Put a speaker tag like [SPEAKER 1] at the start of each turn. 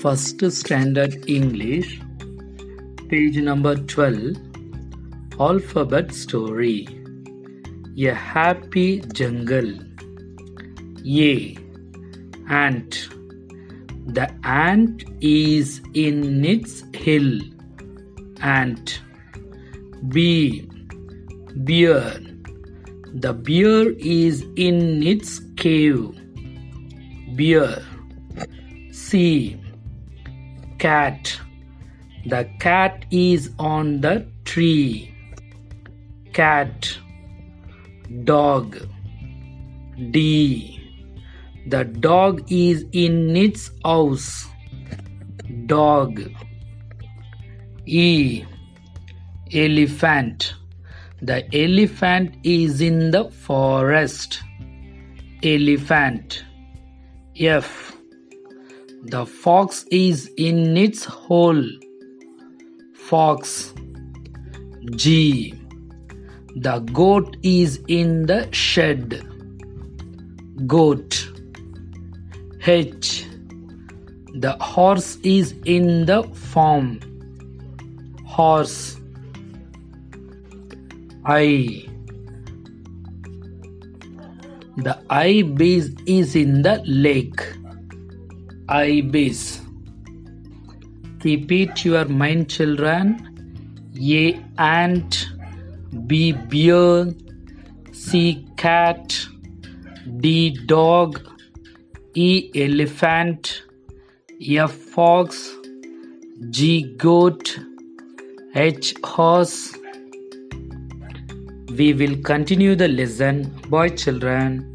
[SPEAKER 1] First Standard English, page number 12, Alphabet Story. A Happy Jungle. A. Ant. The ant is in its hill. Ant. B. Bear. The bear is in its cave. Bear. C. Cat. The cat is on the tree. Cat. Dog. D. The dog is in its house. Dog. E. Elephant. The elephant is in the forest. Elephant. F. The fox is in its hole. Fox. G. The goat is in the shed. Goat. H. The horse is in the farm. Horse. I. The ibis is in the lake. Ibis. Repeat your mind, children. A ant, B bear, C cat, D dog, E elephant, F fox, G goat, H horse. We will continue the lesson. Boy children.